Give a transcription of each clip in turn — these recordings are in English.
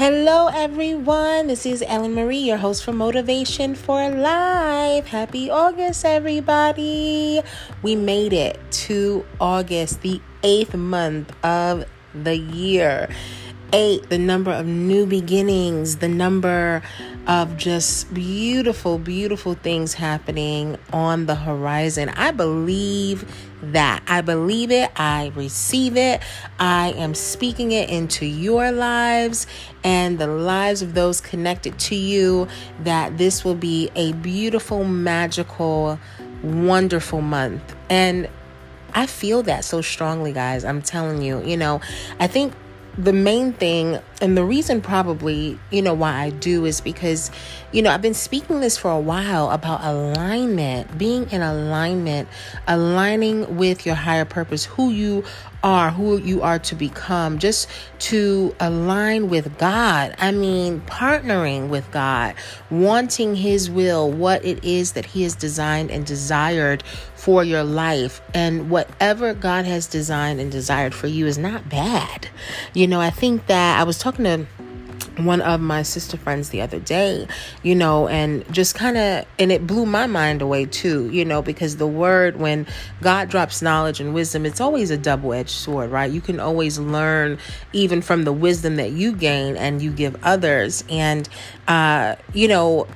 Hello, everyone. This is Ellen Marie, your host for Motivation for Life. Happy August, everybody. We made it to August, the eighth month of the year. Eight, the number of new beginnings, the number of just beautiful, beautiful things happening on the horizon. I believe that. I believe it. I receive it. I am speaking it into your lives and the lives of those connected to you that this will be a beautiful, magical, wonderful month. And I feel that so strongly, guys. I'm telling you, you know, I think the main thing and the reason probably you know why i do is because you know i've been speaking this for a while about alignment being in alignment aligning with your higher purpose who you are who you are to become just to align with god i mean partnering with god wanting his will what it is that he has designed and desired for your life. And whatever God has designed and desired for you is not bad. You know, I think that I was talking to one of my sister friends the other day, you know, and just kind of, and it blew my mind away too, you know, because the word, when God drops knowledge and wisdom, it's always a double edged sword, right? You can always learn even from the wisdom that you gain and you give others. And, uh, you know,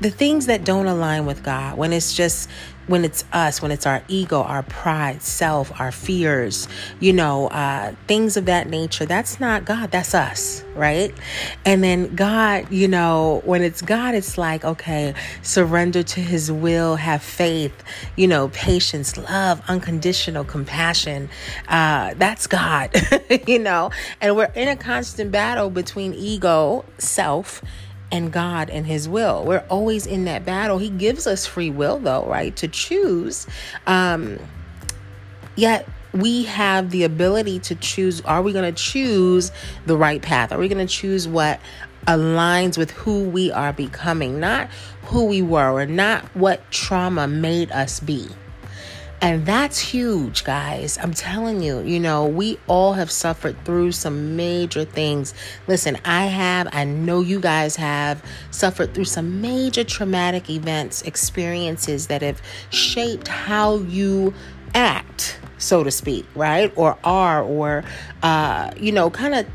the things that don't align with God, when it's just when it's us, when it's our ego, our pride, self, our fears, you know, uh, things of that nature, that's not God, that's us, right? And then God, you know, when it's God, it's like, okay, surrender to his will, have faith, you know, patience, love, unconditional compassion. Uh, that's God, you know, and we're in a constant battle between ego, self, and God and His will. We're always in that battle. He gives us free will, though, right, to choose. Um, yet we have the ability to choose are we going to choose the right path? Are we going to choose what aligns with who we are becoming, not who we were, or not what trauma made us be? And that's huge, guys. I'm telling you, you know, we all have suffered through some major things. Listen, I have, I know you guys have suffered through some major traumatic events, experiences that have shaped how you act, so to speak, right? Or are, or, uh, you know, kind of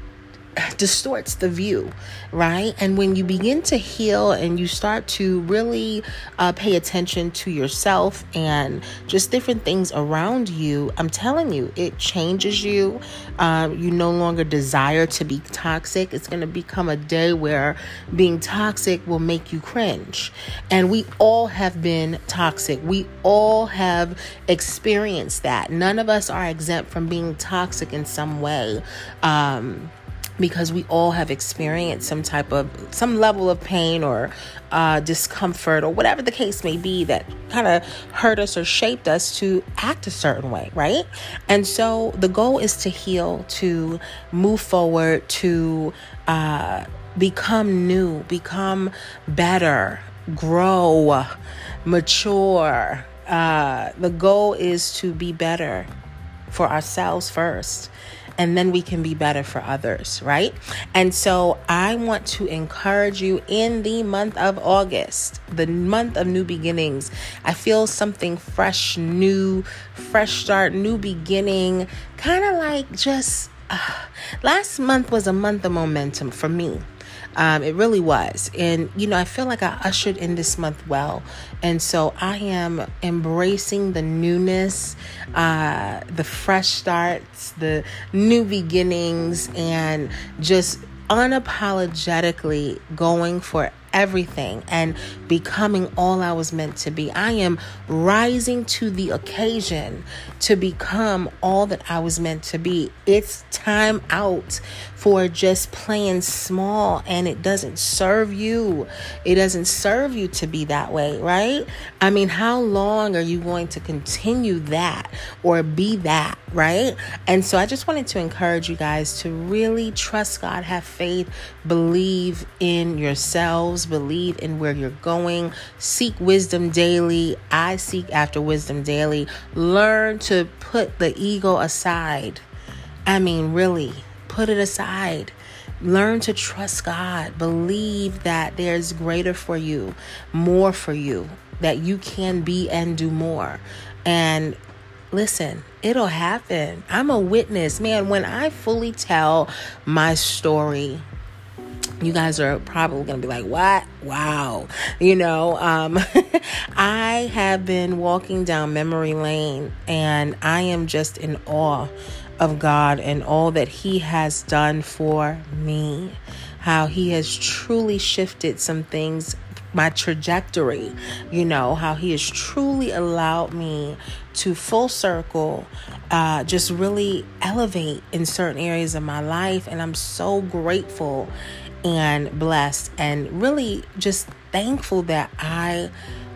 distorts the view, right? And when you begin to heal and you start to really uh, pay attention to yourself and just different things around you, I'm telling you, it changes you. Um, you no longer desire to be toxic. It's going to become a day where being toxic will make you cringe. And we all have been toxic. We all have experienced that. None of us are exempt from being toxic in some way. Um, because we all have experienced some type of some level of pain or uh, discomfort or whatever the case may be that kind of hurt us or shaped us to act a certain way right? And so the goal is to heal to move forward to uh, become new become better grow mature. Uh, the goal is to be better for ourselves first and then we can be better for others, right? And so I want to encourage you in the month of August, the month of new beginnings. I feel something fresh, new, fresh start, new beginning, kind of like just uh, last month was a month of momentum for me. Um, it really was. And, you know, I feel like I ushered in this month well. And so I am embracing the newness, uh, the fresh starts, the new beginnings, and just unapologetically going for everything and becoming all I was meant to be. I am rising to the occasion to become all that I was meant to be. It's time out for just playing small and it doesn't serve you. It doesn't serve you to be that way, right? I mean, how long are you going to continue that or be that, right? And so I just wanted to encourage you guys to really trust God, have faith, believe in yourselves believe in where you're going, seek wisdom daily. I seek after wisdom daily. Learn to put the ego aside. I mean, really, put it aside. learn to trust God. Believe that there's greater for you, more for you, that you can be and do more. And listen, it'll happen. I'm a witness. Man, when I fully tell my story, you guys are probably going to be like, what? Wow. You know, um, I have been walking down memory lane and I am just in awe of God and all that He has done for me. How He has truly shifted some things my trajectory, you know, how he has truly allowed me to full circle, uh, just really elevate in certain areas of my life. And I'm so grateful and blessed and really just thankful that I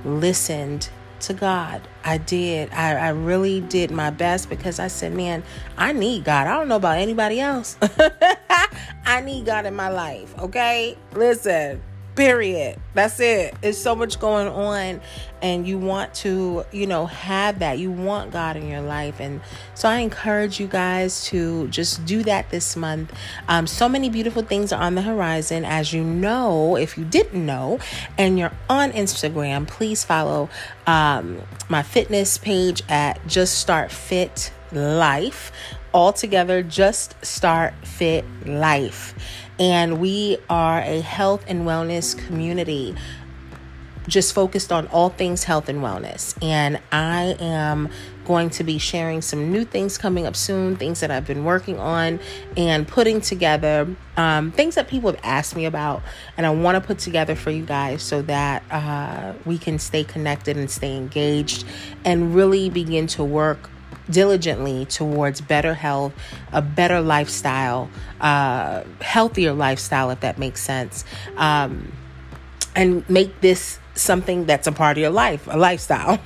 listened to God. I did. I, I really did my best because I said, man, I need God. I don't know about anybody else. I need God in my life. Okay. Listen, Period. That's it. It's so much going on, and you want to, you know, have that. You want God in your life. And so I encourage you guys to just do that this month. Um, so many beautiful things are on the horizon. As you know, if you didn't know, and you're on Instagram, please follow um, my fitness page at Just Start Fit Life. All together, Just Start Fit Life and we are a health and wellness community just focused on all things health and wellness. And I am going to be sharing some new things coming up soon, things that I've been working on and putting together, um, things that people have asked me about. And I want to put together for you guys so that uh, we can stay connected and stay engaged and really begin to work diligently towards better health, a better lifestyle, uh, healthier lifestyle, if that makes sense, um, and make this something that's a part of your life, a lifestyle,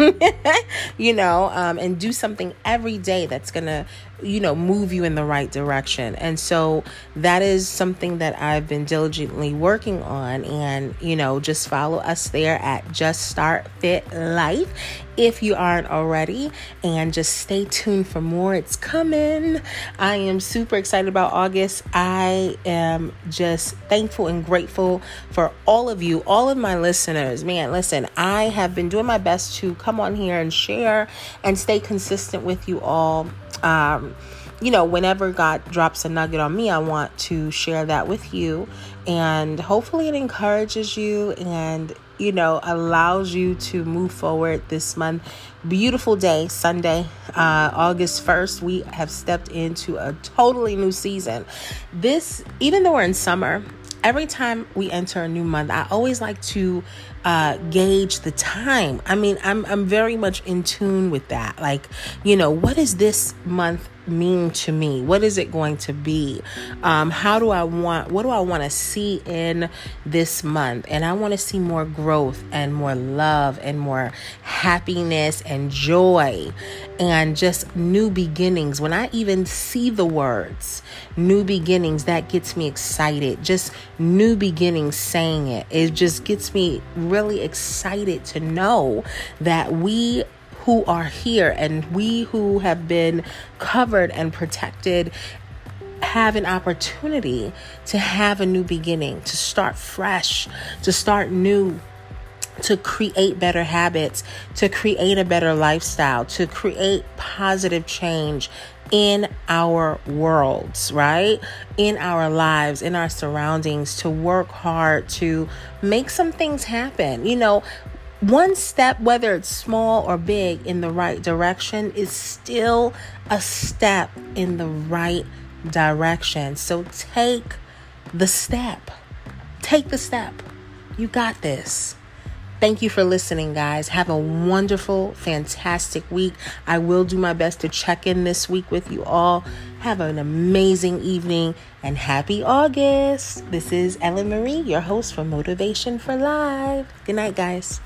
you know, um, and do something every day that's going to, you know, move you in the right direction. And so that is something that I've been diligently working on. And, you know, just follow us there at Just Start Fit Life if you aren't already. And just stay tuned for more. It's coming. I am super excited about August. I am just thankful and grateful for all of you, all of my listeners. Man, listen, I have been doing my best to come on here and share and stay consistent with you all. Um, you know, whenever God drops a nugget on me, I want to share that with you. And hopefully, it encourages you and, you know, allows you to move forward this month. Beautiful day, Sunday, uh, August 1st. We have stepped into a totally new season. This, even though we're in summer, every time we enter a new month, I always like to uh, gauge the time. I mean, I'm I'm very much in tune with that. Like, you know, what is this month mean to me? What is it going to be? Um, how do I want, what do I want to see in this month? And I want to see more growth and more love and more happiness and joy and just new beginnings. When I even see the words new beginnings, that gets me excited. Just new beginnings saying it, it just gets me really excited to know that we who are here and we who have been covered and protected have an opportunity to have a new beginning, to start fresh, to start new, to create better habits, to create a better lifestyle, to create positive change in our worlds, right? In our lives, in our surroundings, to work hard to make some things happen. You know, one step, whether it's small or big, in the right direction is still a step in the right direction. So take the step. Take the step. You got this. Thank you for listening, guys. Have a wonderful, fantastic week. I will do my best to check in this week with you all. Have an amazing evening and happy August. This is Ellen Marie, your host for Motivation for Life. Good night, guys.